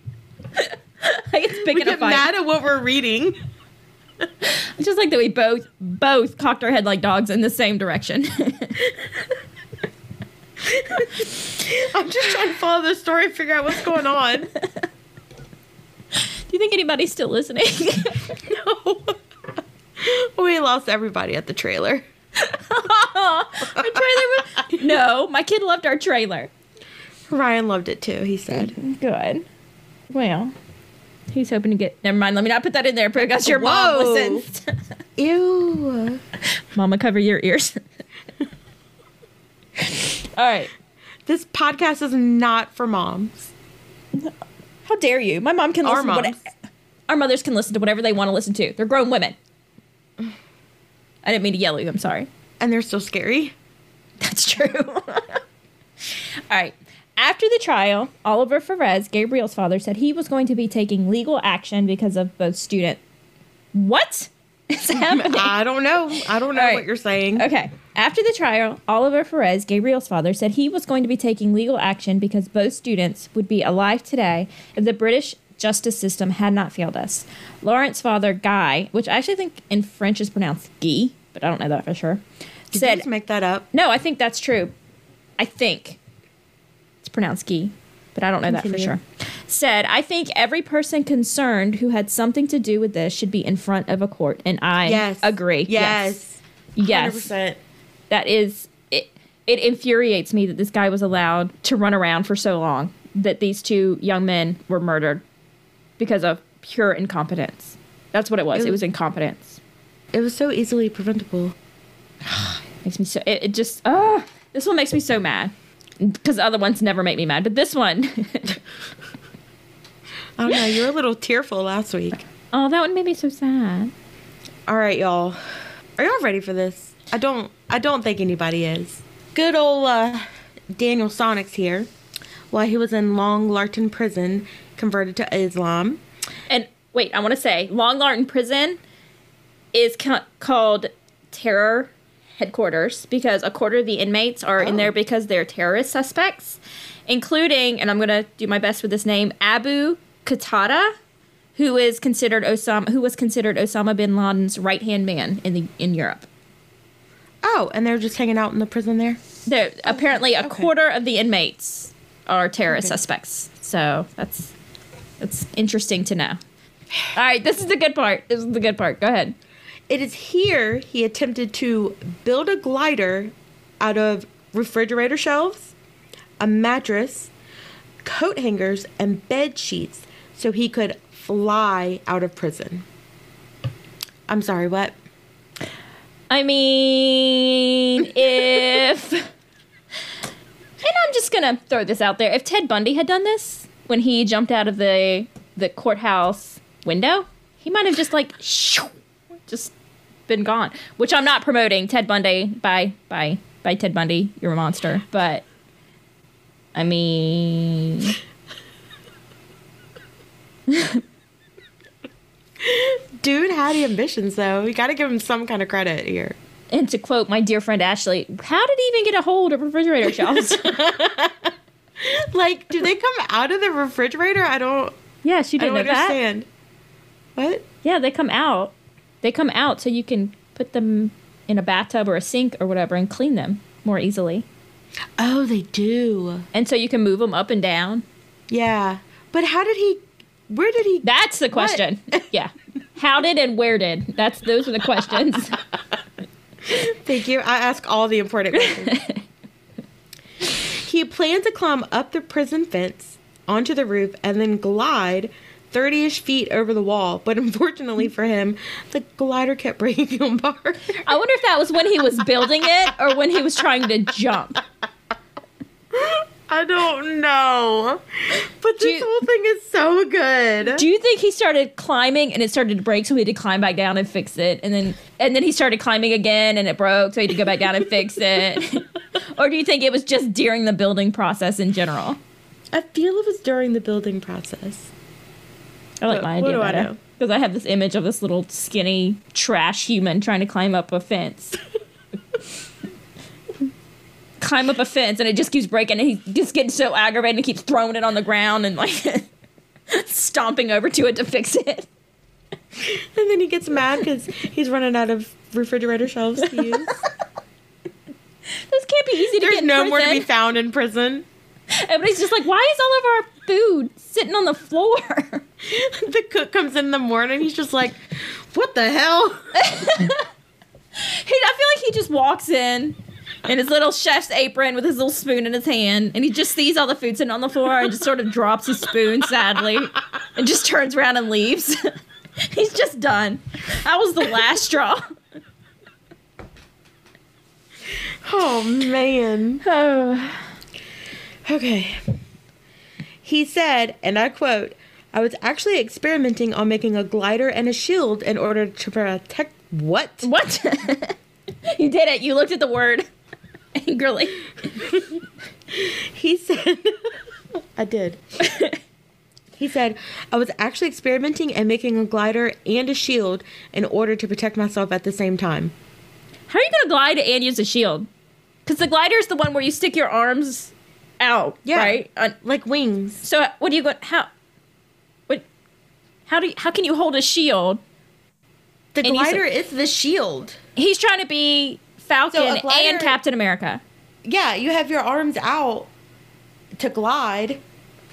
[SPEAKER 2] it's big
[SPEAKER 1] We
[SPEAKER 2] enough
[SPEAKER 1] get mad at what we're reading.
[SPEAKER 2] I just like that we both both cocked our head like dogs in the same direction.
[SPEAKER 1] I'm just trying to follow the story and figure out what's going on.
[SPEAKER 2] Do you think anybody's still listening?
[SPEAKER 1] no. We lost everybody at the trailer.
[SPEAKER 2] our trailer was- no, my kid loved our trailer.
[SPEAKER 1] Ryan loved it too, he said.
[SPEAKER 2] Good. Well, he's hoping to get. Never mind. Let me not put that in there because your mom
[SPEAKER 1] Whoa.
[SPEAKER 2] listens.
[SPEAKER 1] Ew.
[SPEAKER 2] Mama, cover your ears. All right.
[SPEAKER 1] This podcast is not for moms.
[SPEAKER 2] How dare you? My mom can
[SPEAKER 1] Our
[SPEAKER 2] listen. to
[SPEAKER 1] moms.
[SPEAKER 2] what, our mothers can listen to whatever they want to listen to. They're grown women. I didn't mean to yell at you. I'm sorry.
[SPEAKER 1] And they're so scary.
[SPEAKER 2] That's true. All right. After the trial, Oliver Ferez, Gabriel's father, said he was going to be taking legal action because of both student. What is hmm, happening?
[SPEAKER 1] I don't know. I don't know
[SPEAKER 2] right.
[SPEAKER 1] what you're saying.
[SPEAKER 2] Okay. After the trial, Oliver Ferez, Gabriel's father, said he was going to be taking legal action because both students would be alive today if the British justice system had not failed us. Lawrence's father, Guy, which I actually think in French is pronounced Guy, but I don't know that for sure,
[SPEAKER 1] Did
[SPEAKER 2] said
[SPEAKER 1] make that up?
[SPEAKER 2] no, I think that's true. I think it's pronounced "ski," but I don't know that for sure. Said, I think every person concerned who had something to do with this should be in front of a court, and I
[SPEAKER 1] Yes.
[SPEAKER 2] agree.
[SPEAKER 1] Yes.
[SPEAKER 2] yes,
[SPEAKER 1] 100%.
[SPEAKER 2] that is it. It infuriates me that this guy was allowed to run around for so long. That these two young men were murdered because of pure incompetence. That's what it was.
[SPEAKER 1] It
[SPEAKER 2] It
[SPEAKER 1] was-
[SPEAKER 2] was incompetence.
[SPEAKER 1] It was so easily preventable.
[SPEAKER 2] makes me so it, it just oh this one makes me so mad because other ones never make me mad but this one
[SPEAKER 1] I don't. You were a little tearful last week.
[SPEAKER 2] oh that one made me so sad
[SPEAKER 1] All right, y'all. Are y'all ready for this? I don't. I don't think anybody is. Good old uh, Daniel Sonnex here. While he was in Long Lartin prison, converted to Islam.
[SPEAKER 2] and wait i want to say long lartin prison is ca- called terror headquarters because a quarter of the inmates are in
[SPEAKER 1] Oh.
[SPEAKER 2] there because they're terrorist suspects including and i'm going to do my best with this name abu qatada who is considered osama who was considered osama bin laden's right hand man in the in europe
[SPEAKER 1] Oh, and they're just hanging out in the prison there.
[SPEAKER 2] There, oh, apparently, a
[SPEAKER 1] okay.
[SPEAKER 2] quarter of the inmates are terrorist
[SPEAKER 1] Okay.
[SPEAKER 2] suspects. So that's that's interesting to know. All right, this is the good part. This is the good part. Go ahead.
[SPEAKER 1] It is here he attempted to build a glider out of refrigerator shelves, a mattress, coat hangers, and bed sheets so he could fly out of prison. I'm sorry, what?
[SPEAKER 2] I mean, if and I'm just gonna throw this out there. If Ted Bundy had done this when he jumped out of the the courthouse window, he might have just like shoo, just been gone. Which I'm not promoting. Ted Bundy, bye, bye, bye, Ted Bundy. You're a monster. But I mean,
[SPEAKER 1] Dude had ambitions though. You got to give him some kind of credit here.
[SPEAKER 2] and to quote my dear friend Ashley, how did he even get a hold of refrigerator shelves?
[SPEAKER 1] Like, do they come out of the refrigerator? I don't.
[SPEAKER 2] yeah, she didn't
[SPEAKER 1] don't
[SPEAKER 2] know that.
[SPEAKER 1] understand. What?
[SPEAKER 2] Yeah, they come out. They come out so you can put them in a bathtub or a sink or whatever and clean them more easily.
[SPEAKER 1] Oh, they do.
[SPEAKER 2] And so you can move them up and down.
[SPEAKER 1] Yeah, but how did he? Where did he?
[SPEAKER 2] That's the question. yeah. How did and where did? That's those are the questions.
[SPEAKER 1] Thank you. I ask all the important questions. he planned to climb up the prison fence onto the roof and then glide 30 ish feet over the wall. But unfortunately for him, the glider kept breaking him apart.
[SPEAKER 2] I wonder if that was when he was building it or when he was trying to jump.
[SPEAKER 1] I don't know. But this
[SPEAKER 2] you-
[SPEAKER 1] whole thing is so good.
[SPEAKER 2] Do you think he started climbing and it started to break, so he had to climb back down and fix it, and then and then he started climbing again and it broke, so he had to go back down and fix it? or do you think it was just during the building process in general?
[SPEAKER 1] I feel it was during the building process.
[SPEAKER 2] I like
[SPEAKER 1] What-
[SPEAKER 2] my
[SPEAKER 1] what
[SPEAKER 2] idea better
[SPEAKER 1] know?
[SPEAKER 2] because I have this image of this little skinny trash human trying to climb up a fence. climb up a fence and it just keeps breaking and he just gets so aggravated and keeps throwing it on the ground and like stomping over to it to fix it.
[SPEAKER 1] And then he gets mad because he's running out of refrigerator shelves to use.
[SPEAKER 2] This can't be easy to
[SPEAKER 1] There's
[SPEAKER 2] get in
[SPEAKER 1] no more to be found in prison.
[SPEAKER 2] Everybody's just like, why is all of our food sitting on the floor?
[SPEAKER 1] the cook comes in the morning. He's just like, "What the hell?"
[SPEAKER 2] he, I feel like he just walks in in his little chef's apron with his little spoon in his hand, and he just sees all the food sitting on the floor and just sort of drops his spoon sadly and just turns around and leaves. He's just done. That was the last straw.
[SPEAKER 1] Oh man.
[SPEAKER 2] Oh.
[SPEAKER 1] Okay. He said, and I quote, I was actually experimenting on making a glider and a shield in order to protect what?
[SPEAKER 2] What? you did it. You looked at the word angrily.
[SPEAKER 1] He said, I did. He said, I was actually experimenting and making a glider and a shield in order to protect myself at the same time.
[SPEAKER 2] How are you going to glide and use a shield? Because the glider is the one where you stick your arms out,
[SPEAKER 1] Yeah.
[SPEAKER 2] right? Uh,
[SPEAKER 1] Like wings.
[SPEAKER 2] so what do you go? How? What? How do? You, how can you hold a shield?
[SPEAKER 1] The glider is the shield.
[SPEAKER 2] He's trying to be Falcon
[SPEAKER 1] So glider-
[SPEAKER 2] and Captain America.
[SPEAKER 1] Yeah, you have your arms out to glide.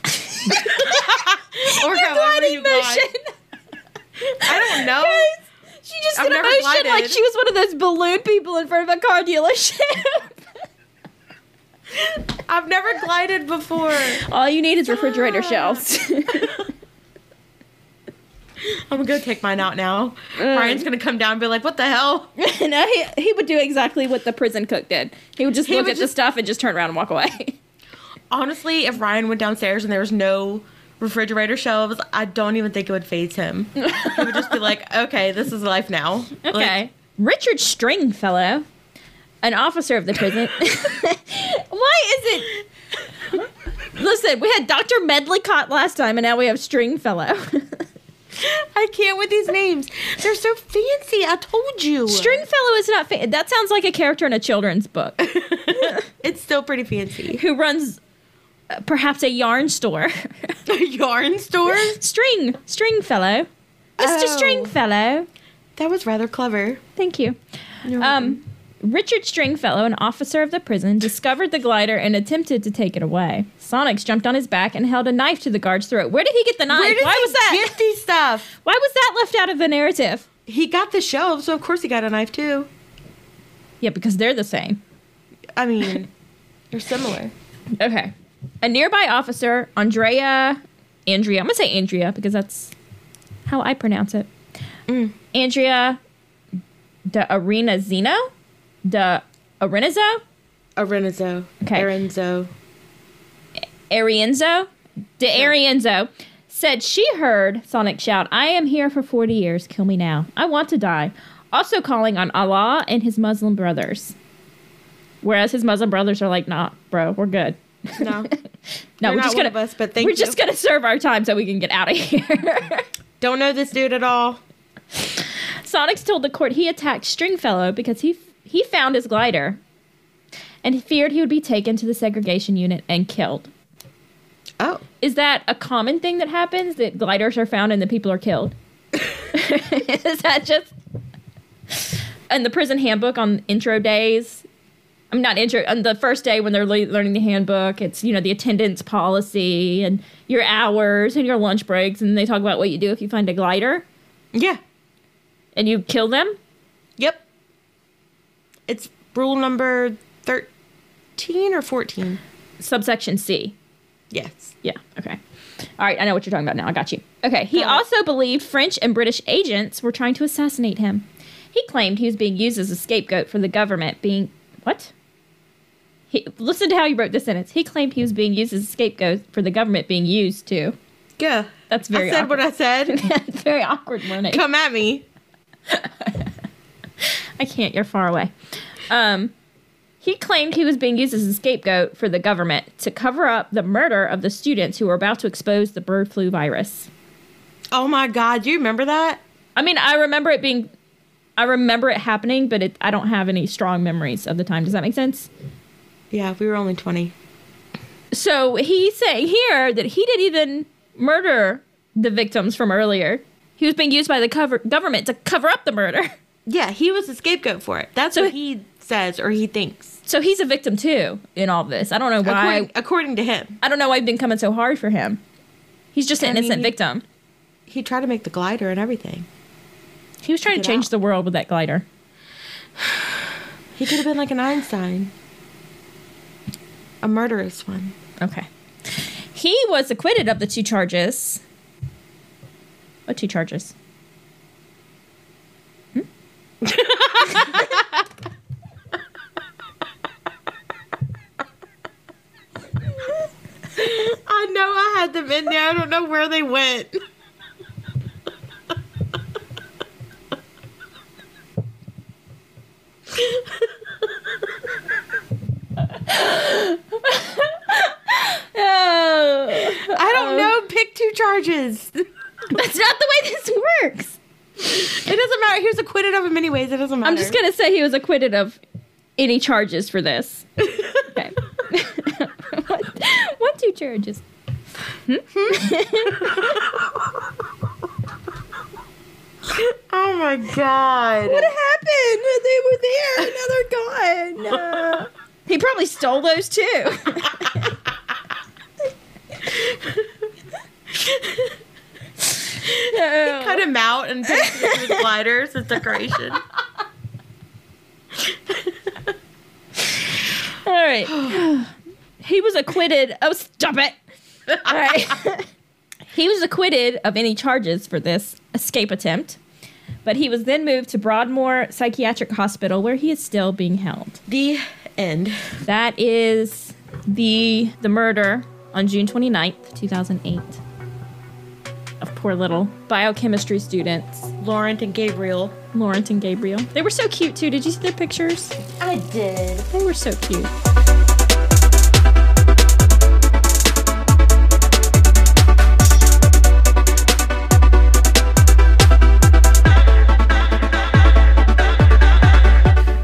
[SPEAKER 1] or
[SPEAKER 2] Your
[SPEAKER 1] however
[SPEAKER 2] gliding
[SPEAKER 1] you glide.
[SPEAKER 2] motion.
[SPEAKER 1] I don't know.
[SPEAKER 2] She just
[SPEAKER 1] I've
[SPEAKER 2] did a motion like she was one of those balloon people in front of a car dealership.
[SPEAKER 1] I've never glided before.
[SPEAKER 2] All you need is refrigerator
[SPEAKER 1] Ah.
[SPEAKER 2] shelves.
[SPEAKER 1] I'm gonna go take mine out now.
[SPEAKER 2] Mm.
[SPEAKER 1] Ryan's gonna come down and be like, "What the hell?"
[SPEAKER 2] no, he, he would do exactly what the prison cook did. He would just
[SPEAKER 1] He
[SPEAKER 2] look
[SPEAKER 1] would
[SPEAKER 2] at the stuff and just turn around and walk away.
[SPEAKER 1] Honestly, if Ryan went downstairs and there was no refrigerator shelves, I don't even think it would phase him. he would just be like, "Okay, this is life now." Like,
[SPEAKER 2] Okay. Richard Stringfellow, an officer of the prison. Why is it? Listen, we had Dr. Medlicott last time, and now we have Stringfellow.
[SPEAKER 1] I can't with these names. They're so fancy. I told you.
[SPEAKER 2] Stringfellow is not. Fa- that sounds like a character in a children's book
[SPEAKER 1] it's still pretty fancy.
[SPEAKER 2] who runs uh, perhaps a yarn store.
[SPEAKER 1] A yarn store.
[SPEAKER 2] String, Stringfellow, Mr.
[SPEAKER 1] Oh.
[SPEAKER 2] Stringfellow.
[SPEAKER 1] That was rather clever.
[SPEAKER 2] Thank you. Um, Richard Stringfellow, an officer of the prison, discovered the glider and attempted to take it away. Sonnex jumped on his back and held a knife to the guard's throat. Where did he get the knife?
[SPEAKER 1] Where did
[SPEAKER 2] Why
[SPEAKER 1] he
[SPEAKER 2] was that?
[SPEAKER 1] get these stuff?
[SPEAKER 2] Why was that left out of the narrative?
[SPEAKER 1] He got the shelves, so of course he got a knife too.
[SPEAKER 2] Yeah, because they're the same.
[SPEAKER 1] I mean, they're similar.
[SPEAKER 2] Okay. A nearby officer, Andrea, Andrea, I'm gonna say Andrea because that's how I pronounce it.
[SPEAKER 1] Mm.
[SPEAKER 2] Andrea de Arena Zeno? De Arenazo?
[SPEAKER 1] Arenzo.
[SPEAKER 2] Okay.
[SPEAKER 1] Arenzo.
[SPEAKER 2] Arienzo, de Arienzo, said she heard Sonnex shout, I am here for 40 years, kill me now. I want to die. Also calling on Allah and his Muslim brothers. Whereas his Muslim brothers are like, nah, bro, we're good.
[SPEAKER 1] No.
[SPEAKER 2] No,
[SPEAKER 1] You're
[SPEAKER 2] we're just gonna
[SPEAKER 1] of us, but thank
[SPEAKER 2] we're
[SPEAKER 1] you.
[SPEAKER 2] just gonna serve our time so we can get out of here.
[SPEAKER 1] Don't know this dude at all.
[SPEAKER 2] Sonnex told the court he attacked Stringfellow because he he found his glider, and he feared he would be taken to the segregation unit and killed.
[SPEAKER 1] Oh.
[SPEAKER 2] Is that a common thing that happens? That gliders are found and the people are killed? Is that just in the prison handbook on intro days? I'm not intro on the first day when they're le- learning the handbook. It's you know the attendance policy and your hours and your lunch breaks, and they talk about what you do if you find a glider
[SPEAKER 1] Yeah.
[SPEAKER 2] and you kill them.
[SPEAKER 1] It's rule number 13 or 14.
[SPEAKER 2] Subsection C.
[SPEAKER 1] Yes.
[SPEAKER 2] Yeah. Okay. All right. I know what you're talking about now. I got you. Okay. He
[SPEAKER 1] Got it.
[SPEAKER 2] also believed French and British agents were trying to assassinate him. He claimed he was being used as a scapegoat for the government being. What? He, listen to how he wrote this sentence. He claimed he was being used as a scapegoat for the government being used to.
[SPEAKER 1] Yeah.
[SPEAKER 2] That's very
[SPEAKER 1] I said
[SPEAKER 2] awkward.
[SPEAKER 1] what I said.
[SPEAKER 2] That's very awkward, Renee.
[SPEAKER 1] Come at me.
[SPEAKER 2] I can't. You're far away. Um, he claimed he was being used as a scapegoat for the government to cover up the murder of the students who were about to expose the bird flu virus.
[SPEAKER 1] Oh my God. Do you remember that?
[SPEAKER 2] I mean, I remember it being, I remember it happening, but it, I don't have any strong memories of the time. Does that make sense?
[SPEAKER 1] Yeah, we were only 20.
[SPEAKER 2] So he's saying here that he didn't even murder the victims from earlier. He He was being used by the cover- government to cover up the murder.
[SPEAKER 1] Yeah, he was the scapegoat for it. That's
[SPEAKER 2] So
[SPEAKER 1] what
[SPEAKER 2] he-
[SPEAKER 1] says or he thinks.
[SPEAKER 2] So he's a victim too in all this. I don't know why.
[SPEAKER 1] According, according to him.
[SPEAKER 2] I don't know why I've been coming so hard for him. He's just an
[SPEAKER 1] I mean,
[SPEAKER 2] innocent
[SPEAKER 1] he-
[SPEAKER 2] victim.
[SPEAKER 1] He tried to make the glider and everything.
[SPEAKER 2] He was trying to
[SPEAKER 1] Get
[SPEAKER 2] change
[SPEAKER 1] out.
[SPEAKER 2] the world with that glider.
[SPEAKER 1] He could have been like an Einstein. A murderous one.
[SPEAKER 2] Okay. He was acquitted of the two charges. What two charges?
[SPEAKER 1] I know I had them in there. I don't know where they went.
[SPEAKER 2] Oh,
[SPEAKER 1] I don't oh. know. Pick two charges.
[SPEAKER 2] that's not the way this works.
[SPEAKER 1] Doesn't matter. He was acquitted of them anyways. It doesn't matter.
[SPEAKER 2] I'm just gonna say he was acquitted of any charges for this. Okay. what, what two charges?
[SPEAKER 1] Oh my god.
[SPEAKER 2] What happened? They were there. Now they're gone. Uh, he probably stole those too. No.
[SPEAKER 1] Cut him out and put him with gliders as decoration.
[SPEAKER 2] All right. He was acquitted. Oh, stop it. All right. he was acquitted of any charges for this escape attempt, but he was then moved to Broadmoor Psychiatric Hospital where he is still being held.
[SPEAKER 1] The end.
[SPEAKER 2] That is the the murder on June 29th, 2008 of poor little biochemistry students,
[SPEAKER 1] Laurent and Gabriel.
[SPEAKER 2] Laurent and Gabriel. They were so cute too. Did you see their pictures?
[SPEAKER 1] I did.
[SPEAKER 2] They were so cute.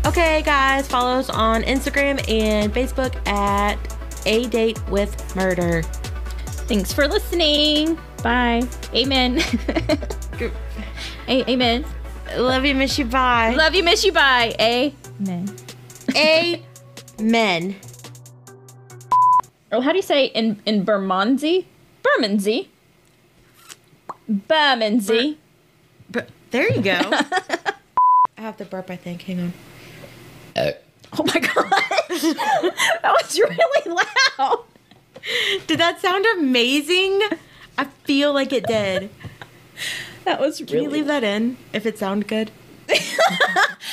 [SPEAKER 1] Okay, guys, follow us on Instagram and Facebook at A Date with Murder.
[SPEAKER 2] Thanks for listening. Bye. Amen. A- amen.
[SPEAKER 1] Love you, miss you, bye.
[SPEAKER 2] Love you, miss you. Bye. Amen.
[SPEAKER 1] Amen.
[SPEAKER 2] Oh, how do you say in in Bermondsey? Bermondsey. Bermondsey.
[SPEAKER 1] But there you go. I have to burp, I think. Hang on.
[SPEAKER 2] Uh, oh my gosh. that was really loud.
[SPEAKER 1] Did that sound amazing? I feel like it did.
[SPEAKER 2] That was
[SPEAKER 1] Can you
[SPEAKER 2] really
[SPEAKER 1] leave that in if it sounded good?
[SPEAKER 2] How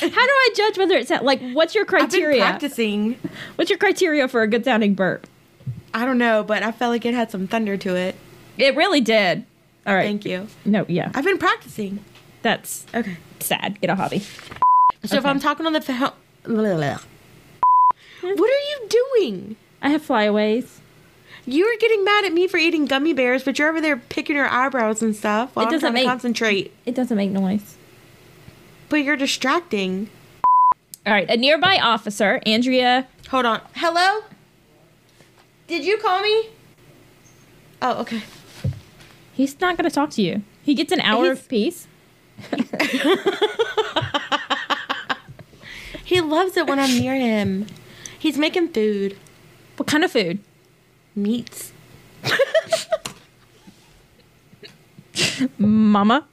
[SPEAKER 2] do I judge whether it's like what's your criteria?
[SPEAKER 1] I've been practicing.
[SPEAKER 2] What's your criteria for a good sounding burp?
[SPEAKER 1] I don't know, but I felt like it had some thunder to it.
[SPEAKER 2] It really did. All right.
[SPEAKER 1] Thank you.
[SPEAKER 2] No, yeah.
[SPEAKER 1] I've been practicing.
[SPEAKER 2] That's
[SPEAKER 1] Okay.
[SPEAKER 2] sad. Get a hobby.
[SPEAKER 1] So if
[SPEAKER 2] Okay.
[SPEAKER 1] I'm talking on the phone, what are you doing?
[SPEAKER 2] I have flyaways.
[SPEAKER 1] You were getting mad at me for eating gummy bears, but you're over there picking your eyebrows and stuff while
[SPEAKER 2] It
[SPEAKER 1] I'm
[SPEAKER 2] doesn't
[SPEAKER 1] trying
[SPEAKER 2] make-
[SPEAKER 1] to concentrate.
[SPEAKER 2] It doesn't make noise.
[SPEAKER 1] But you're distracting.
[SPEAKER 2] All right. A nearby officer, Andrea.
[SPEAKER 1] Hold on. Hello? Did you call me? Oh, okay.
[SPEAKER 2] He's not going to talk to you. He gets an hour
[SPEAKER 1] He's-
[SPEAKER 2] of peace.
[SPEAKER 1] He loves it when I'm near him. He's making food.
[SPEAKER 2] What kind of food?
[SPEAKER 1] Meats.
[SPEAKER 2] Mama.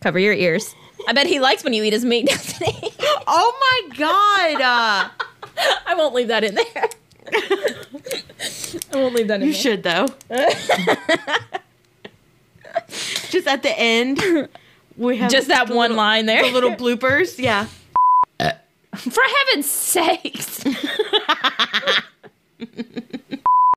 [SPEAKER 2] Cover your ears. I bet he likes when you eat his meat, doesn't he?
[SPEAKER 1] Oh my god! Uh,
[SPEAKER 2] I won't leave that in there. I won't leave that in
[SPEAKER 1] you
[SPEAKER 2] there.
[SPEAKER 1] should though. Just at the end, we have
[SPEAKER 2] Just that one
[SPEAKER 1] little-
[SPEAKER 2] line there.
[SPEAKER 1] The little bloopers. Yeah.
[SPEAKER 2] For heaven's sakes.